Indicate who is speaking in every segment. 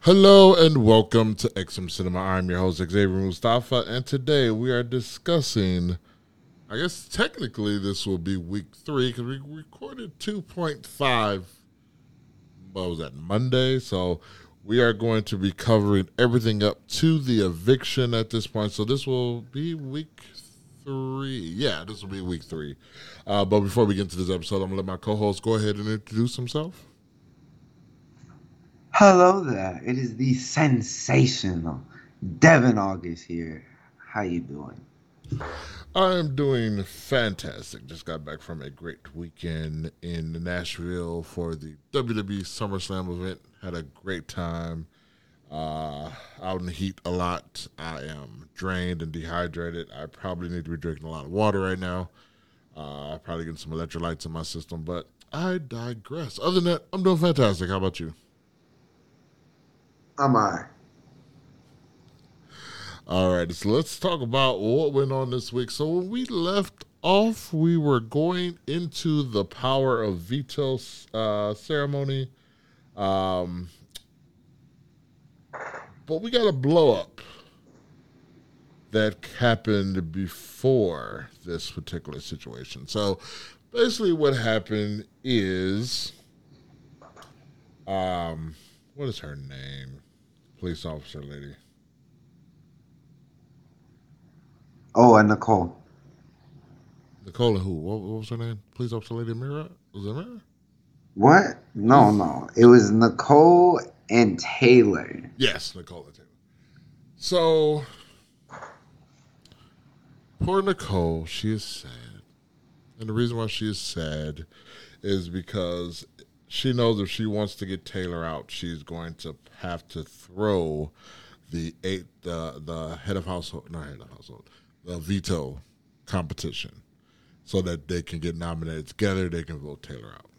Speaker 1: Hello and welcome to XM Cinema. I'm your host Xavier Mustafa, and today we are discussing. I guess technically this will be week three because we recorded two point five. What was that Monday? So we are going to be covering everything up to the eviction at this point. So this will be week three. Yeah, this will be week three. Uh, but before we get into this episode, I'm gonna let my co-host go ahead and introduce himself.
Speaker 2: Hello there. It is the sensational Devin August here. How you doing?
Speaker 1: I am doing fantastic. Just got back from a great weekend in Nashville for the WWE SummerSlam event. Had a great time. Uh, out in the heat a lot. I am drained and dehydrated. I probably need to be drinking a lot of water right now. Uh, probably getting some electrolytes in my system, but I digress. Other than that, I'm doing fantastic. How about you?
Speaker 2: I.
Speaker 1: All right, so let's talk about what went on this week. So when we left off, we were going into the power of veto uh, ceremony, um, but we got a blow up that happened before this particular situation. So basically, what happened is, um, what is her name? Police officer lady.
Speaker 2: Oh, and Nicole.
Speaker 1: Nicole who? What, what was her name? Police officer lady Mira? Was it Mira?
Speaker 2: What? No, no. It was Nicole and Taylor.
Speaker 1: Yes, Nicole and Taylor. So, poor Nicole, she is sad. And the reason why she is sad is because she knows if she wants to get Taylor out, she's going to have to throw the eight the the head of household not head of household the veto competition so that they can get nominated together. They can vote Taylor out.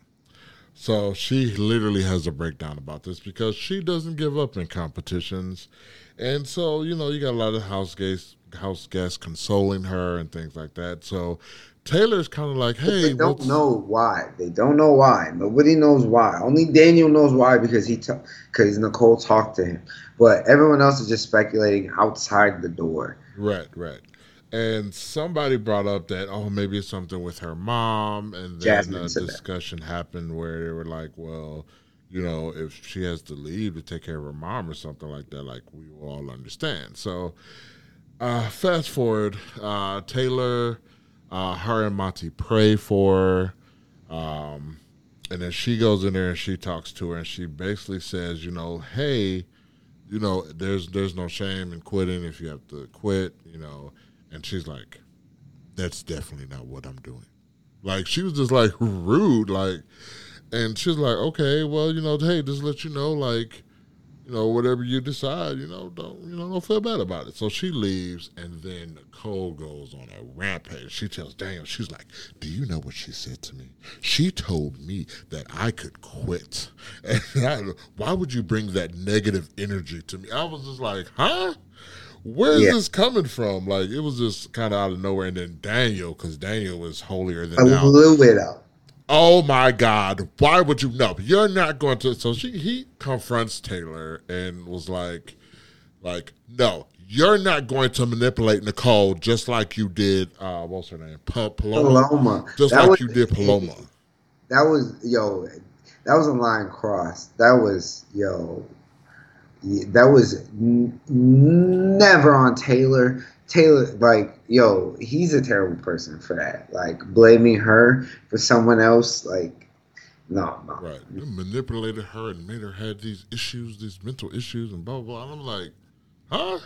Speaker 1: So she literally has a breakdown about this because she doesn't give up in competitions, and so you know you got a lot of house guests house guests consoling her and things like that. So Taylor's kind of like, hey,
Speaker 2: they don't know why. They don't know why. Nobody knows why. Only Daniel knows why because he because Nicole talked to him. But everyone else is just speculating outside the door.
Speaker 1: Right, right. And somebody brought up that oh maybe it's something with her mom, and then a discussion that. happened where they were like, well, you know, if she has to leave to take care of her mom or something like that, like we will all understand. So, uh, fast forward, uh, Taylor uh, her and Monte pray for her. Um, and then she goes in there and she talks to her and she basically says, you know, hey, you know, there's there's no shame in quitting if you have to quit, you know. And she's like, that's definitely not what I'm doing. Like she was just like rude, like, and she's like, okay, well, you know, hey, just let you know, like, you know, whatever you decide, you know, don't you know, don't feel bad about it. So she leaves, and then Nicole goes on a rampage. She tells Daniel, she's like, "Do you know what she said to me? She told me that I could quit. And I, why would you bring that negative energy to me?" I was just like, "Huh." Where is yeah. this coming from? Like it was just kind of out of nowhere, and then Daniel, because Daniel was holier than thou.
Speaker 2: blew it up.
Speaker 1: Oh my God! Why would you? know? you're not going to. So she he confronts Taylor and was like, like, no, you're not going to manipulate Nicole just like you did. Uh, what's her name? P- Paloma. Paloma. Just that like was, you did Paloma.
Speaker 2: That was yo. That was a line crossed. That was yo. That was n- never on Taylor. Taylor, like, yo, he's a terrible person for that. Like, blaming her for someone else, like, no, no.
Speaker 1: Right. You manipulated her and made her have these issues, these mental issues, and blah, blah, blah. And I'm like, huh?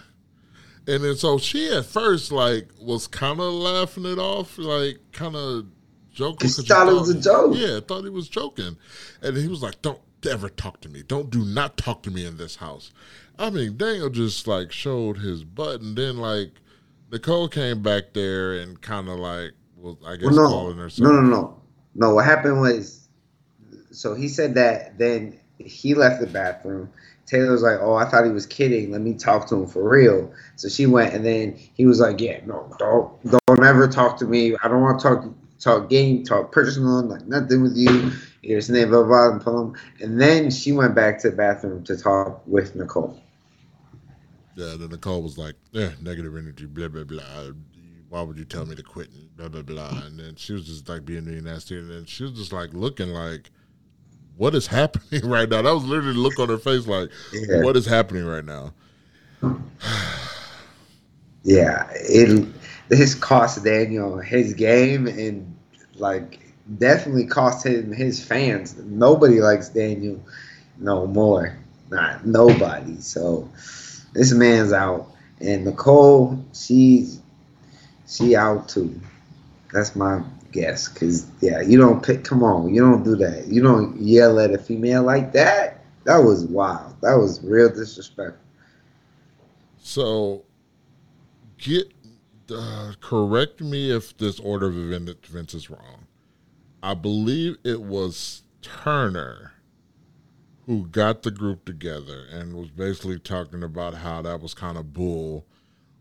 Speaker 1: And then so she at first, like, was kind of laughing it off, like, kind of joking.
Speaker 2: She thought it was a joke.
Speaker 1: Yeah, thought he was joking. And he was like, don't ever talk to me. Don't do not talk to me in this house. I mean, Daniel just, like, showed his butt and then, like, Nicole came back there and kind of like, well, I guess well,
Speaker 2: no,
Speaker 1: calling herself.
Speaker 2: No, no, no, no. What happened was, so he said that. Then he left the bathroom. Taylor was like, "Oh, I thought he was kidding. Let me talk to him for real." So she went, and then he was like, "Yeah, no, don't, don't ever talk to me. I don't want to talk." talk game, talk personal, like nothing with you. Here's name, blah, blah, blah, And then she went back to the bathroom to talk with Nicole.
Speaker 1: Yeah, then Nicole was like, yeah, negative energy, blah, blah, blah. Why would you tell me to quit? And blah, blah, blah. And then she was just like being really nasty. And then she was just like looking like, what is happening right now? That was literally the look on her face like, yeah. what is happening right now?
Speaker 2: yeah, it this cost Daniel his game and like definitely cost him his fans. Nobody likes Daniel no more. Not nobody. So this man's out. And Nicole, she's she out too. That's my guess. Cause yeah, you don't pick come on, you don't do that. You don't yell at a female like that. That was wild. That was real disrespectful.
Speaker 1: So get uh, correct me if this order of events is wrong. I believe it was Turner who got the group together and was basically talking about how that was kind of bull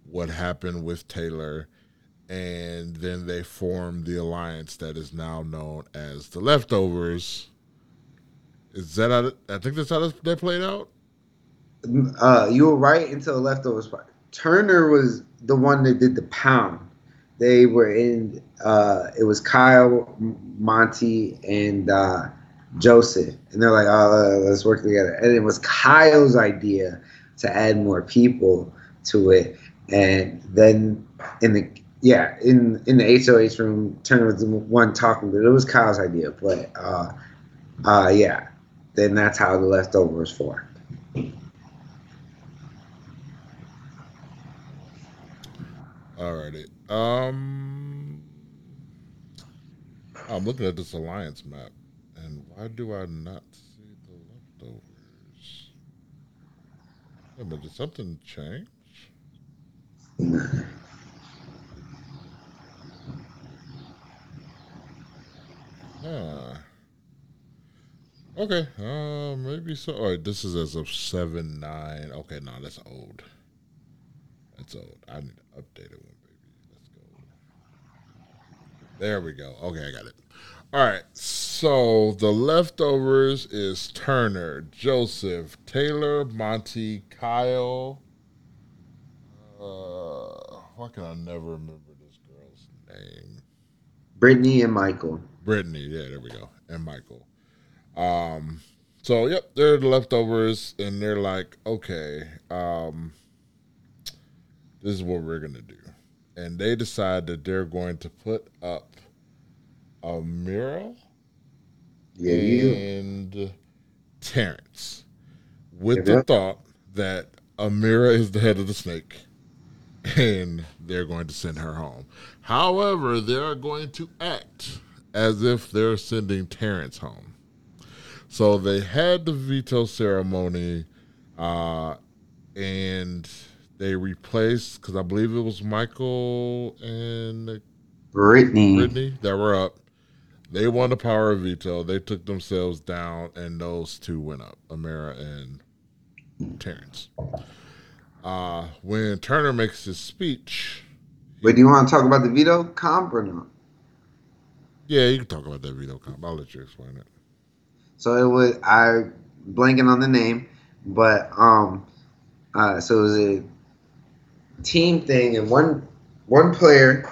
Speaker 1: what happened with Taylor. And then they formed the alliance that is now known as the Leftovers. Is that how, I think that's how that played out?
Speaker 2: Uh, you were right until the Leftovers part. Turner was the one that did the pound. They were in. Uh, it was Kyle, Monte and uh, Joseph, and they're like, "Oh, let's work together." And it was Kyle's idea to add more people to it, and then in the yeah in in the HOH room, Turner was the one talking, but it was Kyle's idea. But uh, uh, yeah, then that's how the leftovers formed.
Speaker 1: Alrighty. Um, I'm looking at this alliance map, why do I not see the leftovers? Yeah, but did something change? Huh. Okay. Uh, maybe so. All right. This is as of seven nine. Okay. No, that's old. That's old. I need to update it. One, baby. Let's go. There we go. Okay, I got it. All right. So the leftovers is Turner, Joseph, Taylor, Monte, Kyle. Uh, why can I never remember this girl's name?
Speaker 2: Brittany and Michael.
Speaker 1: Brittany, yeah, there we go, and Michael. Um, so yep, they're the leftovers, and they're like, okay, um, this is what we're gonna do and they decide that they're going to put up Ameerah
Speaker 2: yeah,
Speaker 1: and yeah. Terrance with yeah. the thought that Ameerah is the head of the snake and they're going to send her home. However, they are going to act as if they're sending Terrance home. So they had the veto ceremony uh, and they replaced because I believe it was Michael and
Speaker 2: Brittany.
Speaker 1: Brittany that were up. They won the power of veto. They took themselves down, and those two went up, Ameerah and Terrance. Uh, when Turner makes his speech.
Speaker 2: But do you want to talk about the veto comp or not?
Speaker 1: Yeah, you can talk about that veto comp. I'll let you explain it.
Speaker 2: So it was I blanking on the name, but um, uh, so it was a team thing, and one one player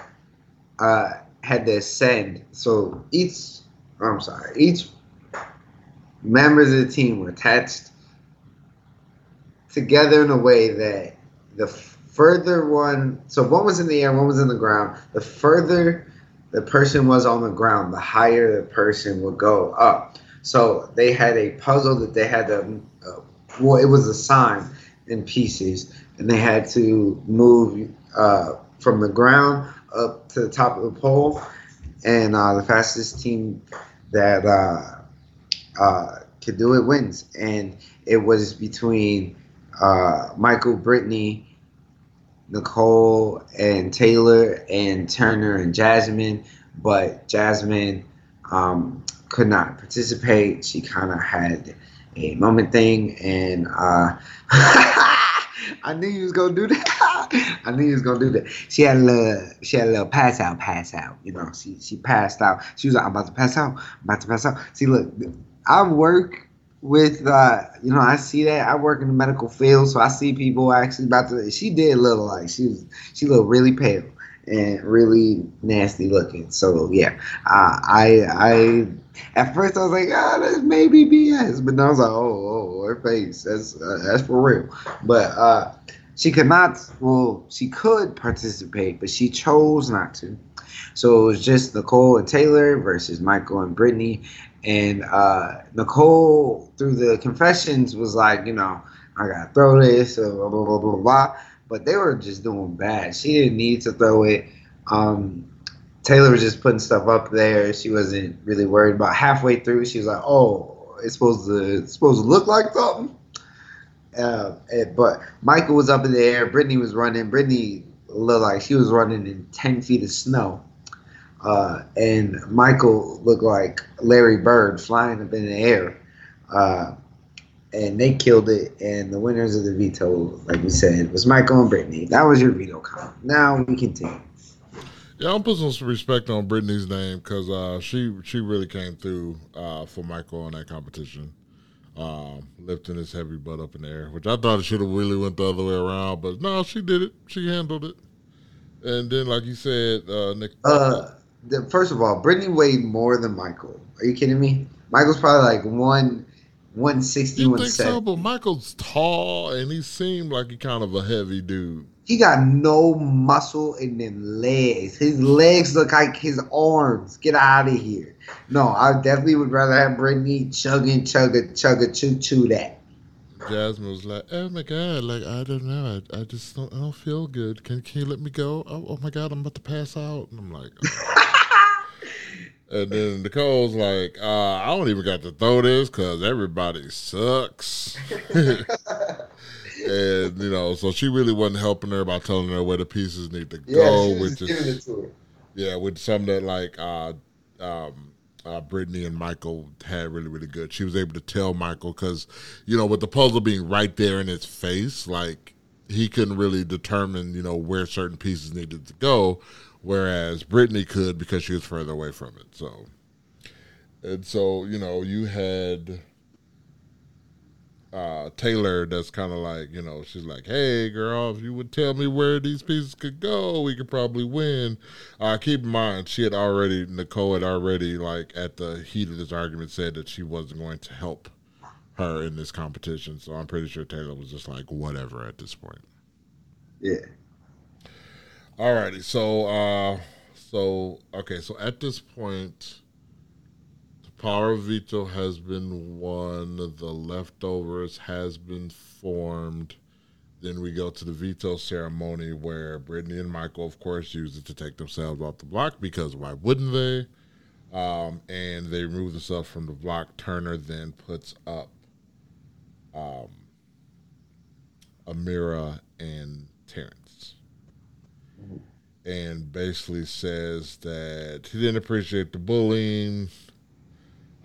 Speaker 2: uh, had to send. So each, I'm sorry, each members of the team were attached together in a way that the further one, so one was in the air, one was in the ground. The further the person was on the ground, the higher the person would go up. So they had a puzzle that they had to, uh, well, it was a sign in pieces and they had to move uh, from the ground up to the top of the pole. And uh, the fastest team that uh, uh could do it wins. And it was between uh, Michael, Brittany, Nicole, and Taylor, and Turner and Jasmine. But Jasmine um, could not participate. She kind of had a moment thing, and uh, I knew you was gonna do that. I knew you was gonna do that. She had a little, she had a little pass out, pass out. You know, she she passed out. She was like, I'm about to pass out. I'm about to pass out. See, look, I work with, uh, you know, I see that. I work in the medical field, so I see people actually about to. She did look like she was, she looked really pale and really nasty looking. So yeah, uh, I I at first I was like, ah, oh, this may be BS, but then I was like, oh, oh, her face, that's uh, that's for real. But uh, she could not. Well, she could participate, but she chose not to. So it was just Nicole and Taylor versus Michael and Brittany. And uh, Nicole, through the confessions, was like, you know, I gotta throw this, blah blah blah blah blah but they were just doing bad. She didn't need to throw it. Um, Taylor was just putting stuff up there. She wasn't really worried about. Halfway through, she was like, "Oh, it's supposed to it's supposed to look like something." Uh, but Michael was up in the air. Brittany was running. Brittany looked like she was running in ten feet of snow. Uh, and Michael looked like Larry Bird flying up in the air. Uh, and they killed it. And the winners of the veto, like we said, was Michael and Brittany. That was your veto comp. Now we continue.
Speaker 1: Yeah, I'm putting some respect on Brittany's name because uh, she she really came through uh, for Michael in that competition, um, lifting his heavy butt up in the air, which I thought it should have really went the other way around, but no, she did it. She handled it. And then, like you said, uh, Nick.
Speaker 2: Uh, the, first of all, Brittany weighed more than Michael. Are you kidding me? Michael's probably like one 160,
Speaker 1: you think so? But Michael's tall and he seemed like he kind of a heavy dude.
Speaker 2: He got no muscle in them legs. His legs look like his arms. Get out of here. No, I definitely would rather have Brittany chugging, chugga, chugga, choo choo that.
Speaker 1: Jasmine was like, "Oh my god, like I don't know, I, I just don't, I don't feel good. Can, can you let me go? Oh, oh my god, I'm about to pass out." And I'm like, And then Nicole's like, uh, I don't even got to throw this because everybody sucks. and, you know, so she really wasn't helping her by telling her where the pieces need to go, yeah, which is, yeah, with some that like, uh, um, uh, Brittany and Michael had really, really good. She was able to tell Michael because, you know, with the puzzle being right there in his face, like he couldn't really determine, you know, where certain pieces needed to go whereas Brittany could because she was further away from it. So, and so you know, you had uh, Taylor that's kind of like, you know, she's like, hey, girl, if you would tell me where these pieces could go, we could probably win. Uh, keep in mind, she had already, Nicole had already, like, at the heat of this argument, said that she wasn't going to help her in this competition. So I'm pretty sure Taylor was just like, whatever at this point.
Speaker 2: Yeah.
Speaker 1: Alrighty, so uh, so okay, so at this point, the power of veto has been won. The leftovers has been formed. Then we go to the veto ceremony where Brittany and Michael, of course, use it to take themselves off the block because why wouldn't they? Um, and they remove themselves from the block. Turner then puts up um, Ameerah and Terrance and basically says that he didn't appreciate the bullying.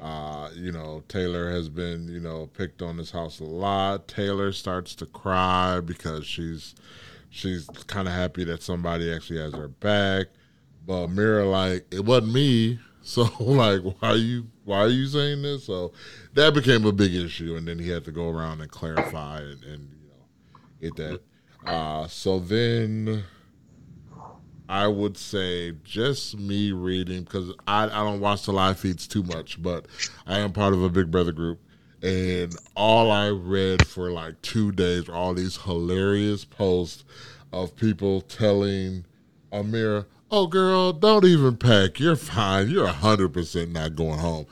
Speaker 1: Uh, you know, Taylor has been, you know, picked on this house a lot. Taylor starts to cry because she's she's kind of happy that somebody actually has her back. But Mira, like, it wasn't me. So, like, why are you why are you saying this? So that became a big issue, and then he had to go around and clarify and, and you know get that. Uh, so then I would say just me reading because I, I don't watch the live feeds too much, but I am part of a Big Brother group. And all I read for like two days were all these hilarious posts of people telling Ameerah, oh, girl, don't even pack. You're fine. You're 100% not going home.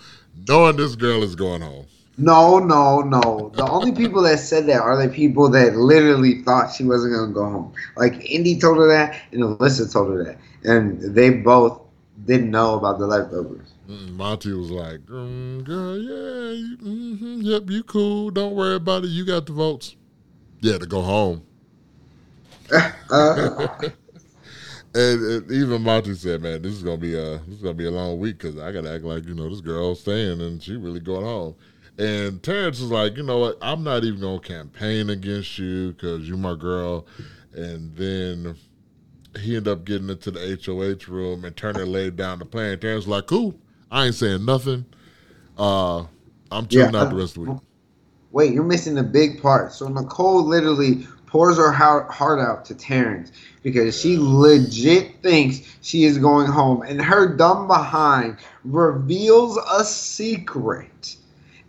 Speaker 1: Knowing this girl is going home.
Speaker 2: No, no, no. The only people that said that are the people that literally thought she wasn't gonna go home. Like Indy told her that, and Alyssa told her that, and they both didn't know about the leftovers.
Speaker 1: Monte was like, mm, "Girl, yeah, mm-hmm, yep, you cool. Don't worry about it. You got the votes. Yeah, to go home." uh, and, and, even Monte said, "Man, this is gonna be a this is gonna be a long week because I gotta act like you know this girl's staying and she really going home." And Terrance is like, you know what? I'm not even gonna campaign against you because you're my girl. And then he ended up getting into the HOH room and Turner laid down the plan. Terrance was like, cool. I ain't saying nothing. Uh, I'm chilling yeah, out the rest of the week.
Speaker 2: Wait, you're missing the big part. So Nicole literally pours her heart out to Terrance because she legit thinks she is going home, and her dumb behind reveals a secret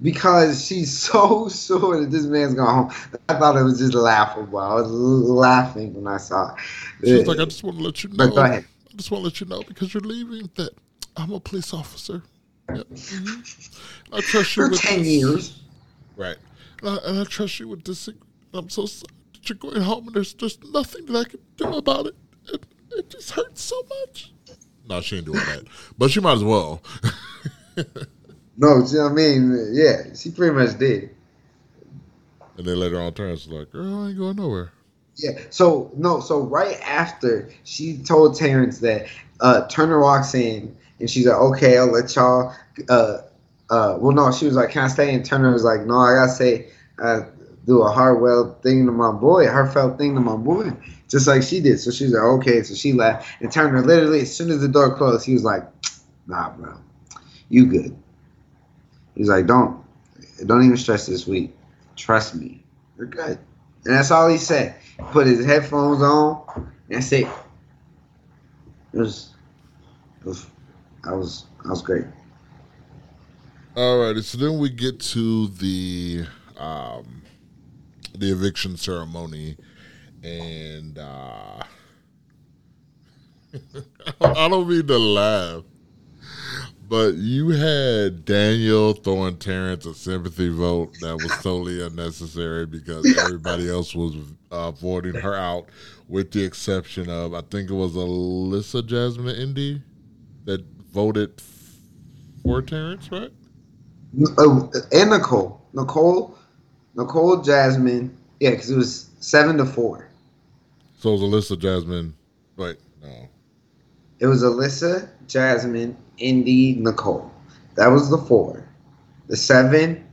Speaker 2: because she's so sure that this man's going home. I thought it was just laughable. I was laughing when I saw
Speaker 1: it. She's like, I just want to let you know. But go ahead. I just want to let you know because you're leaving that I'm a police officer. Yep. Mm-hmm. I trust you
Speaker 2: for ten
Speaker 1: this.
Speaker 2: years.
Speaker 1: Right, and I, and I, trust you with this. I'm so sorry that you're going home, and there's just nothing that I can do about it. It, it just hurts so much. No, she ain't doing that, but she might as well.
Speaker 2: no, you know what I mean? Yeah, she pretty much did.
Speaker 1: And then later on, Terrance was like, "Girl, I ain't going nowhere."
Speaker 2: Yeah. So no. So right after she told Terrance that uh, Turner walks in and she's like, "Okay, I'll let y'all." Uh, uh, well, no, she was like, "Can I stay?" And Turner was like, "No, I gotta say, uh, do a heartfelt thing to my boy, heartfelt thing to my boy, just like she did." So she's like, "Okay," so she left, and Turner literally, as soon as the door closed, he was like, "Nah, bro, you good." He's like, "Don't, don't even stress this week. Trust me, you're good." And that's all he said. Put his headphones on, and that's it. It was, it was, I was, I was great.
Speaker 1: All right, so then we get to the um, the eviction ceremony, and uh, I don't mean to laugh, but you had Daniel throwing Terrance a sympathy vote that was totally unnecessary because everybody else was uh, voting her out, with the exception of I think it was Alyssa Jasmine Indy that voted for Terrance, right?
Speaker 2: Oh, and Nicole, Nicole, Nicole Jasmine. Yeah, because it was seven to four.
Speaker 1: So it was Alyssa Jasmine. Wait, no.
Speaker 2: It was Alyssa Jasmine Indy, Nicole. That was the four. The seven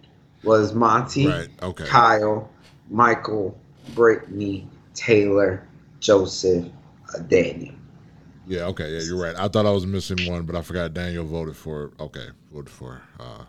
Speaker 2: was Monte, right, okay. Kyle, Michael, Brittany, Taylor, Joseph, uh, Daniel.
Speaker 1: Yeah, okay, yeah, you're right. I thought I was missing one, but I forgot Daniel voted for. Okay, voted for. Uh,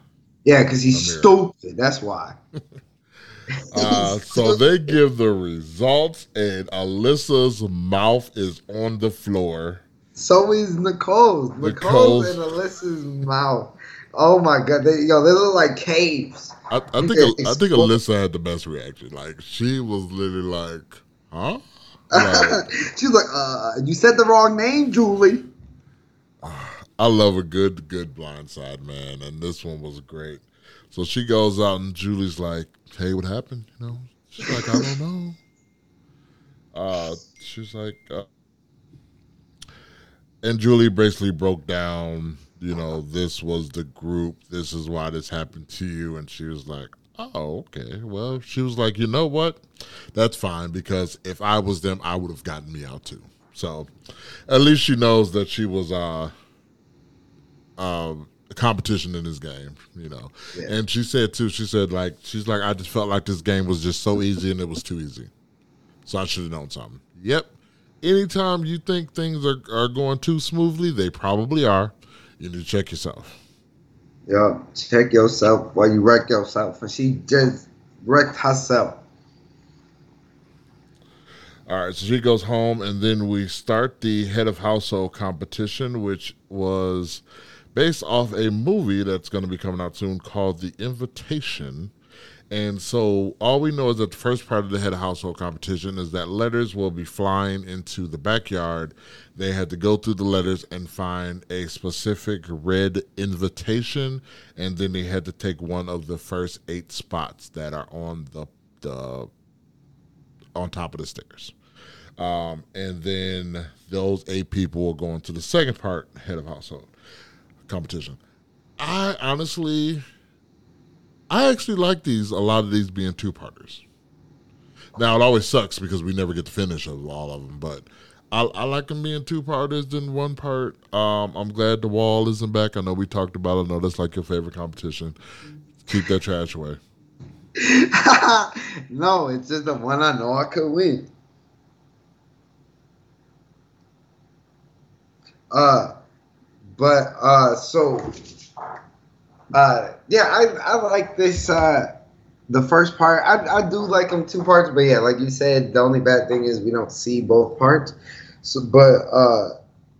Speaker 2: yeah, because he's stupid. That's why.
Speaker 1: uh, so they give the results, and Alyssa's mouth is on the floor.
Speaker 2: So is Nicole's. Nicole's, and Alyssa's mouth. Oh my god, they yo, they look like caves.
Speaker 1: I, I think I think Alyssa had the best reaction. Like she was literally like, "Huh?"
Speaker 2: Like, She's like, "Uh, you said the wrong name, Julie."
Speaker 1: I love a good, good blindside, man, and this one was great. So she goes out, and Julie's like, "Hey, what happened?" You know, she's like, "I don't know." Uh, she's like, uh, and Julie basically broke down, you know, this was the group, this is why this happened to you. And she was like, oh, okay. Well, she was like, you know what? That's fine because if I was them, I would have gotten me out too. So at least she knows that she was uh, a competition in this game, you know. Yeah. And she said too, she said like she's like, I just felt like this game was just so easy and it was too easy. So I should have known something. Yep, anytime you think things are, are going too smoothly, they probably are. You need to check yourself.
Speaker 2: Yeah, check yourself while you wreck yourself. And she just wrecked herself.
Speaker 1: All right, so she goes home, and then we start the head of household competition, which was based off a movie that's going to be coming out soon called The Invitation. And so all we know is that the first part of the head of household competition is that letters will be flying into the backyard. They had to go through the letters and find a specific red invitation, and then they had to take one of the first eight spots that are on the the on top of the stairs. Um, and then those eight people will go into the second part, head of household competition. I honestly I actually like these, a lot of these being two parters. Now, it always sucks because we never get the finish of all of them, but I, I like them being two parters than one part. Um, I'm glad the wall isn't back. I know we talked about it. I know that's like your favorite competition. Keep that trash away.
Speaker 2: no, it's just the one I know I could win. Uh, but uh, so uh, yeah, I I like this. Uh, the first part, I I do like them two parts, but yeah, like you said, the only bad thing is we don't see both parts. So, but uh,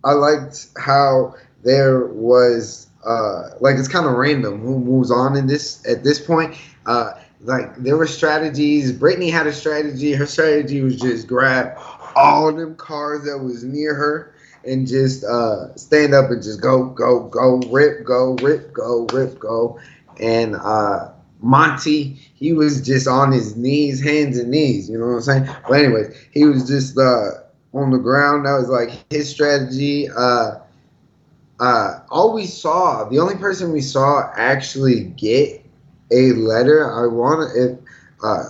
Speaker 2: I liked how there was uh, like it's kind of random who moves on in this at this point. Uh, like there were strategies. Brittany had a strategy. Her strategy was just grab all them cars that was near her and just uh, stand up and just go, go, go, rip, go, rip, go, rip, go. And uh, Monte, he was just on his knees, hands and knees. You know what I'm saying? But anyways, he was just uh, on the ground. That was like his strategy. Uh, uh, all we saw, the only person we saw actually get a letter, I want if uh,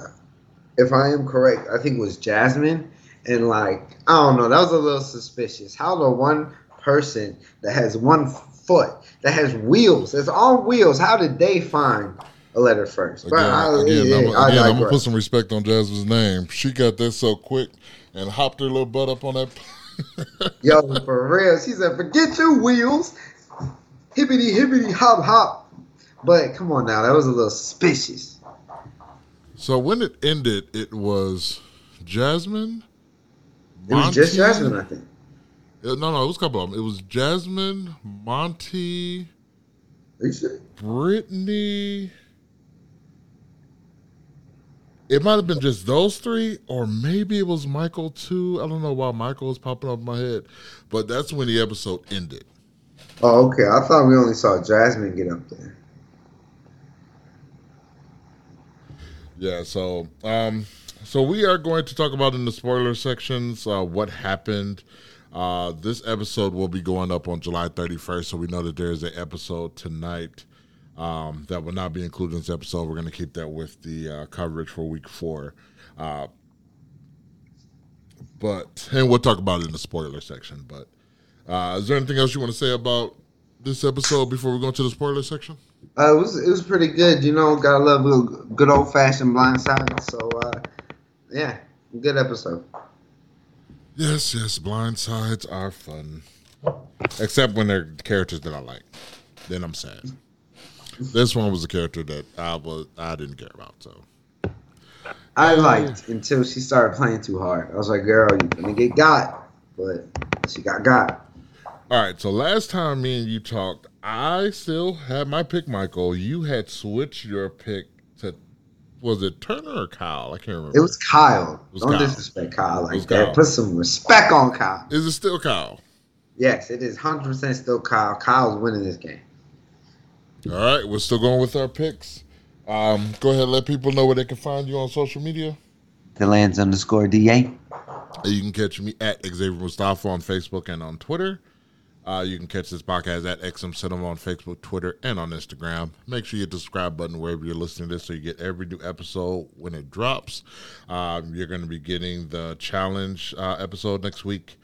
Speaker 2: if I am correct, I think it was Jasmine, and like I don't know, that was a little suspicious. How the one person that has one foot that has wheels, that's on wheels, how did they find a letter first?
Speaker 1: Again, I, again, yeah, I'm, again I'm, gonna put some respect on Jasmine's name. She got that so quick and hopped her little butt up on that.
Speaker 2: Yo, for real. She said, "Forget your wheels, hippity hippity hop hop." But come on now, that was a little suspicious.
Speaker 1: So when it ended, it was Jasmine.
Speaker 2: It was just Jasmine, I think.
Speaker 1: no, no, it was a couple of them. It was Jasmine, Monte, Brittany. It might have been just those three, or maybe it was Michael too. I don't know why Michael was popping up in my head, but that's when the episode ended.
Speaker 2: Oh, okay. I thought we only saw Jasmine get up there.
Speaker 1: Yeah. So, um, so we are going to talk about in the spoiler sections uh, what happened. Uh, this episode will be going up on July 31st, so we know that there is an episode tonight um, that will not be included in this episode. We're going to keep that with the uh, coverage for week four. Uh, but and we'll talk about it in the spoiler section. But uh, is there anything else you want to say about this episode before we go into the spoiler section?
Speaker 2: Uh, it was it was pretty good. You know, got a little good old fashioned blindside. So uh, yeah, good episode.
Speaker 1: Yes, yes, blind sides are fun, except when they're characters that I like. Then I'm sad. This one was a character that I was I didn't care about. So
Speaker 2: I liked until she started playing too hard. I was like, "Girl, you're gonna get got," but she got got.
Speaker 1: All right. So last time me and you talked, I still had my pick, Michael. You had switched your pick was it Turner or Kyle? I can't remember.
Speaker 2: It was Kyle. It was Don't Kyle. disrespect Kyle like that. Kyle. Put some respect on Kyle.
Speaker 1: Is it still Kyle?
Speaker 2: Yes, it is 100% still Kyle. Kyle's winning this game.
Speaker 1: All right, we're still going with our picks. Um, go ahead, let people know where they can find you on social media.
Speaker 2: The lands underscore DA.
Speaker 1: You can catch me at Xavier Mustafa on Facebook and on Twitter. Uh, you can catch this podcast at XM Cinema on Facebook, Twitter, and on Instagram. Make sure you hit the subscribe button wherever you're listening to this so you get every new episode when it drops. Um, you're going to be getting the challenge uh, episode next week,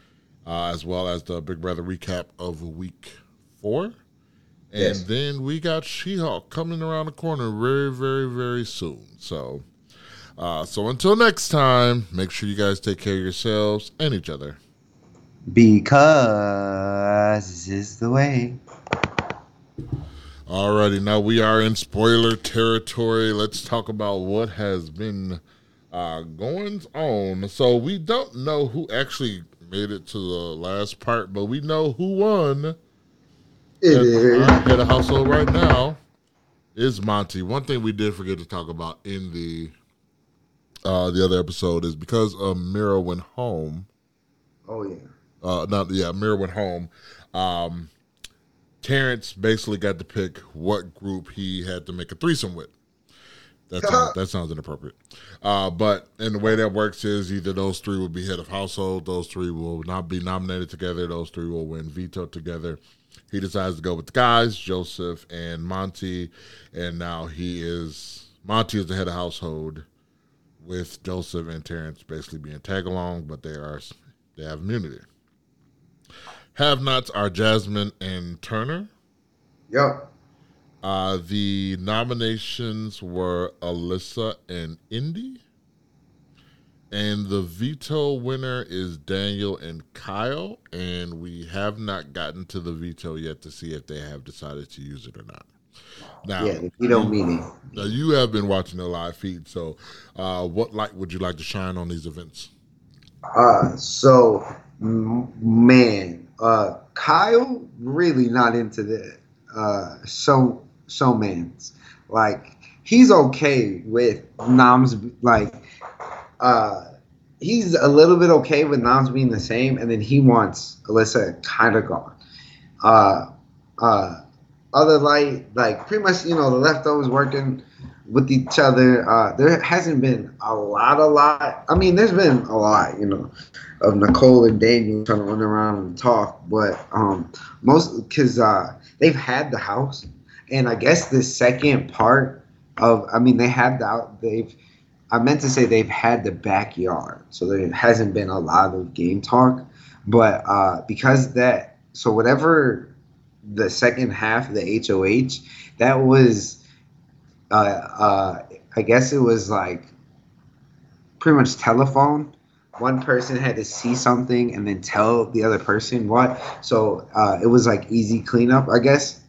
Speaker 1: uh, as well as the Big Brother recap of week four. And yes. then we got She-Hulk coming around the corner very, very, very soon. So, uh, so until next time, make sure you guys take care of yourselves and each other.
Speaker 2: Because this is the way.
Speaker 1: Alrighty, now we are in spoiler territory. Let's talk about what has been uh, going on. So we don't know who actually made it to the last part, but we know who won
Speaker 2: it is.
Speaker 1: Head a household right now is Monte. One thing we did forget to talk about in the uh, the other episode is because um, Mira went home.
Speaker 2: Oh yeah.
Speaker 1: Uh, not yeah, Mira went home. Um, Terrance basically got to pick what group he had to make a threesome with. That sounds, that sounds inappropriate. Uh, but and the way that works is either those three will be head of household, those three will not be nominated together, those three will win veto together, he decides to go with the guys, Joseph and Monte, and now he is Monte is the head of household with Joseph and Terrance basically being tag along, but they are they have immunity. Have nots are Jasmine and Turner.
Speaker 2: Yep.
Speaker 1: Uh, the nominations were Alyssa and Indy. And the veto winner is Daniel and Kyle. And we have not gotten to the veto yet to see if they have decided to use it or not.
Speaker 2: Now, yeah, you don't mean it.
Speaker 1: Now, you have been watching the live feed. So, uh, what light would you like to shine on these events?
Speaker 2: Uh, so, man, uh, Kyle really not into the uh, show showmances. Like he's okay with Noms like uh he's a little bit okay with Noms being the same, and then he wants Alyssa kind of gone. Uh, uh, other light, like pretty much, you know, the leftovers working with each other. Uh, there hasn't been a lot, a lot. I mean, there's been a lot, you know, of Nicole and Daniel trying to run around and talk, but um, most because uh, they've had the house, and I guess the second part of, I mean, they have the they've. I meant to say they've had the backyard, so there hasn't been a lot of game talk, but uh, because that, so whatever the second half of the HOH, that was, uh, uh, I guess it was like pretty much telephone. One person had to see something and then tell the other person what. So uh, it was like easy cleanup, I guess,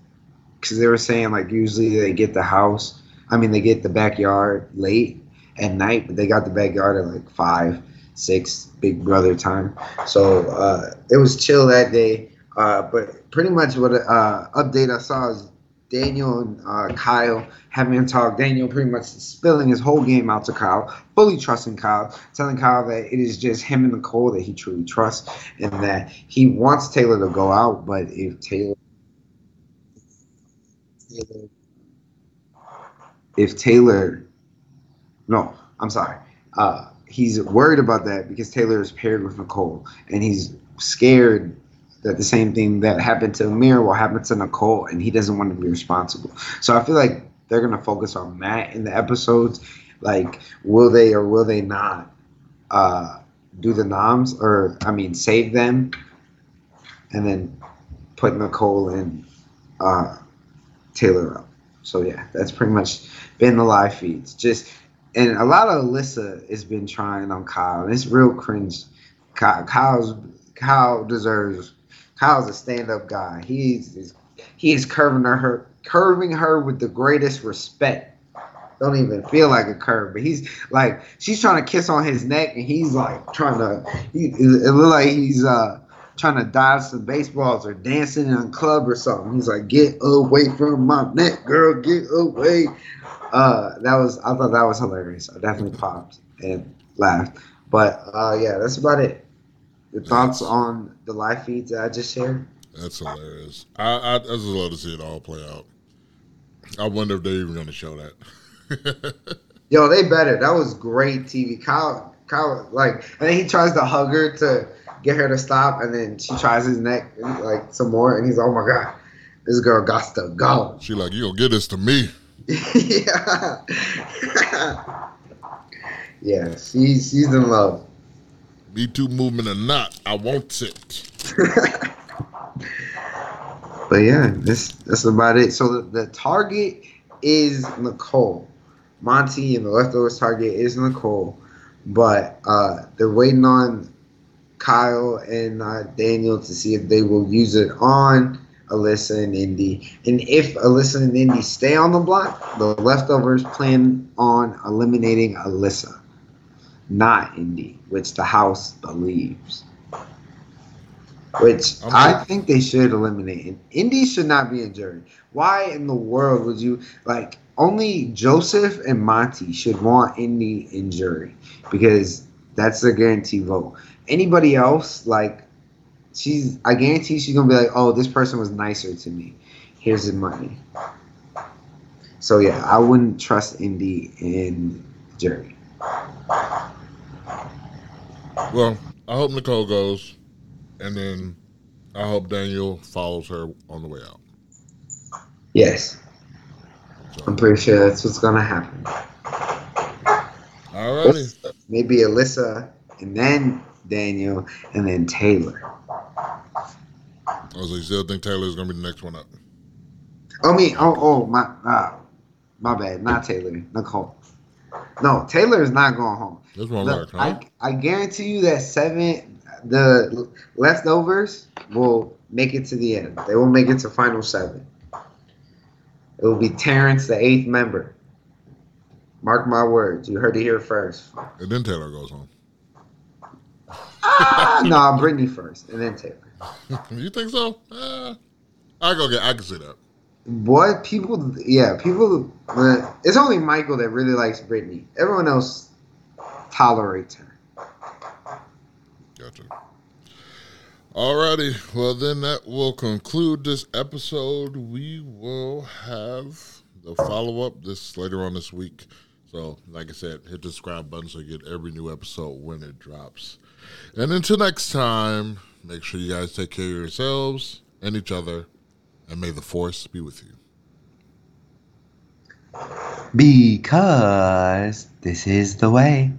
Speaker 2: because they were saying like usually they get the house. I mean, they get the backyard late at night, but they got the backyard at like five, six, Big Brother time. So uh, it was chill that day. Uh, but pretty much what uh, update I saw is Daniel and uh, Kyle having a talk. Daniel pretty much spilling his whole game out to Kyle, fully trusting Kyle, telling Kyle that it is just him and Nicole that he truly trusts, and that he wants Taylor to go out. But if Taylor, if Taylor, no, I'm sorry. Uh, he's worried about that because Taylor is paired with Nicole, and he's scared that the same thing that happened to Amir will happen to Nicole, and he doesn't want to be responsible. So I feel like they're gonna focus on Matt in the episodes. Like, will they or will they not uh, do the noms, or I mean, save them, and then put Nicole and uh, Taylor up. So yeah, that's pretty much been the live feeds. Just and a lot of Alyssa has been trying on Kyle, and it's real cringe. Kyle, Kyle's Kyle deserves Kyle's a stand-up guy. He's he is curving her, curving her with the greatest respect. Don't even feel like a curve, but he's like she's trying to kiss on his neck, and he's like trying to. He, it look like he's uh trying to dodge some baseballs or dancing in a club or something. He's like, "Get away from my neck, girl! Get away!" Uh, that was I thought that was hilarious. I definitely popped and laughed. But uh, yeah, that's about it. Your thoughts on the live feeds that I just shared?
Speaker 1: That's hilarious. I, I, just love to see it all play out. I wonder if they're even going to show that.
Speaker 2: Yo, they better. That was great TV. Kyle, Kyle, like, and then he tries to hug her to get her to stop, and then she tries his neck, like, some more, and he's, oh my god, this girl got to go.
Speaker 1: She like, you gonna get this to me?
Speaker 2: yeah. yeah, she's she's in love.
Speaker 1: Me Too movement or not, I want it.
Speaker 2: but yeah, this that's about it. So the, the target is Nicole. Monte and the leftovers target is Nicole, but uh, they're waiting on Kyle and uh, Daniel to see if they will use it on Alyssa and Indy. And if Alyssa and Indy stay on the block, the leftovers plan on eliminating Alyssa not Indy, which the House believes. Which I think they should eliminate. Indy should not be a jury. Why in the world would you like? Only Joseph and Monte should want Indy in jury because that's a guarantee vote. Anybody else, like, she's I guarantee she's gonna be like, oh, this person was nicer to me. Here's the money. So yeah, I wouldn't trust Indy in jury.
Speaker 1: Well, I hope Nicole goes, and then I hope Daniel follows her on the way out.
Speaker 2: Yes. So. I'm pretty sure that's what's gonna happen.
Speaker 1: Alrighty.
Speaker 2: Maybe Alyssa, and then Daniel, and then Taylor.
Speaker 1: Oh, so you still think Taylor is gonna be the next one up?
Speaker 2: Oh me. Oh oh my. Uh, my bad. Not Taylor. Nicole. No, Taylor is not going home.
Speaker 1: This one Look, work, huh?
Speaker 2: I I guarantee you that seven the leftovers will make it to the end. They will make it to final seven. It will be Terrance, the eighth member. Mark my words. You heard it here first.
Speaker 1: And then Taylor goes home.
Speaker 2: ah, no, Brittany first, and then Taylor.
Speaker 1: you think so? Uh, I go get. I can see that.
Speaker 2: What people? Yeah, people. It's only Michael that really likes Brittany. Everyone else tolerates her.
Speaker 1: Gotcha. Alrighty, well then that will conclude this episode. We will have the follow up this later on this week. So, like I said, hit the subscribe button so you get every new episode when it drops. And until next time, make sure you guys take care of yourselves and each other, and may the force be with you.
Speaker 2: Because this is the way.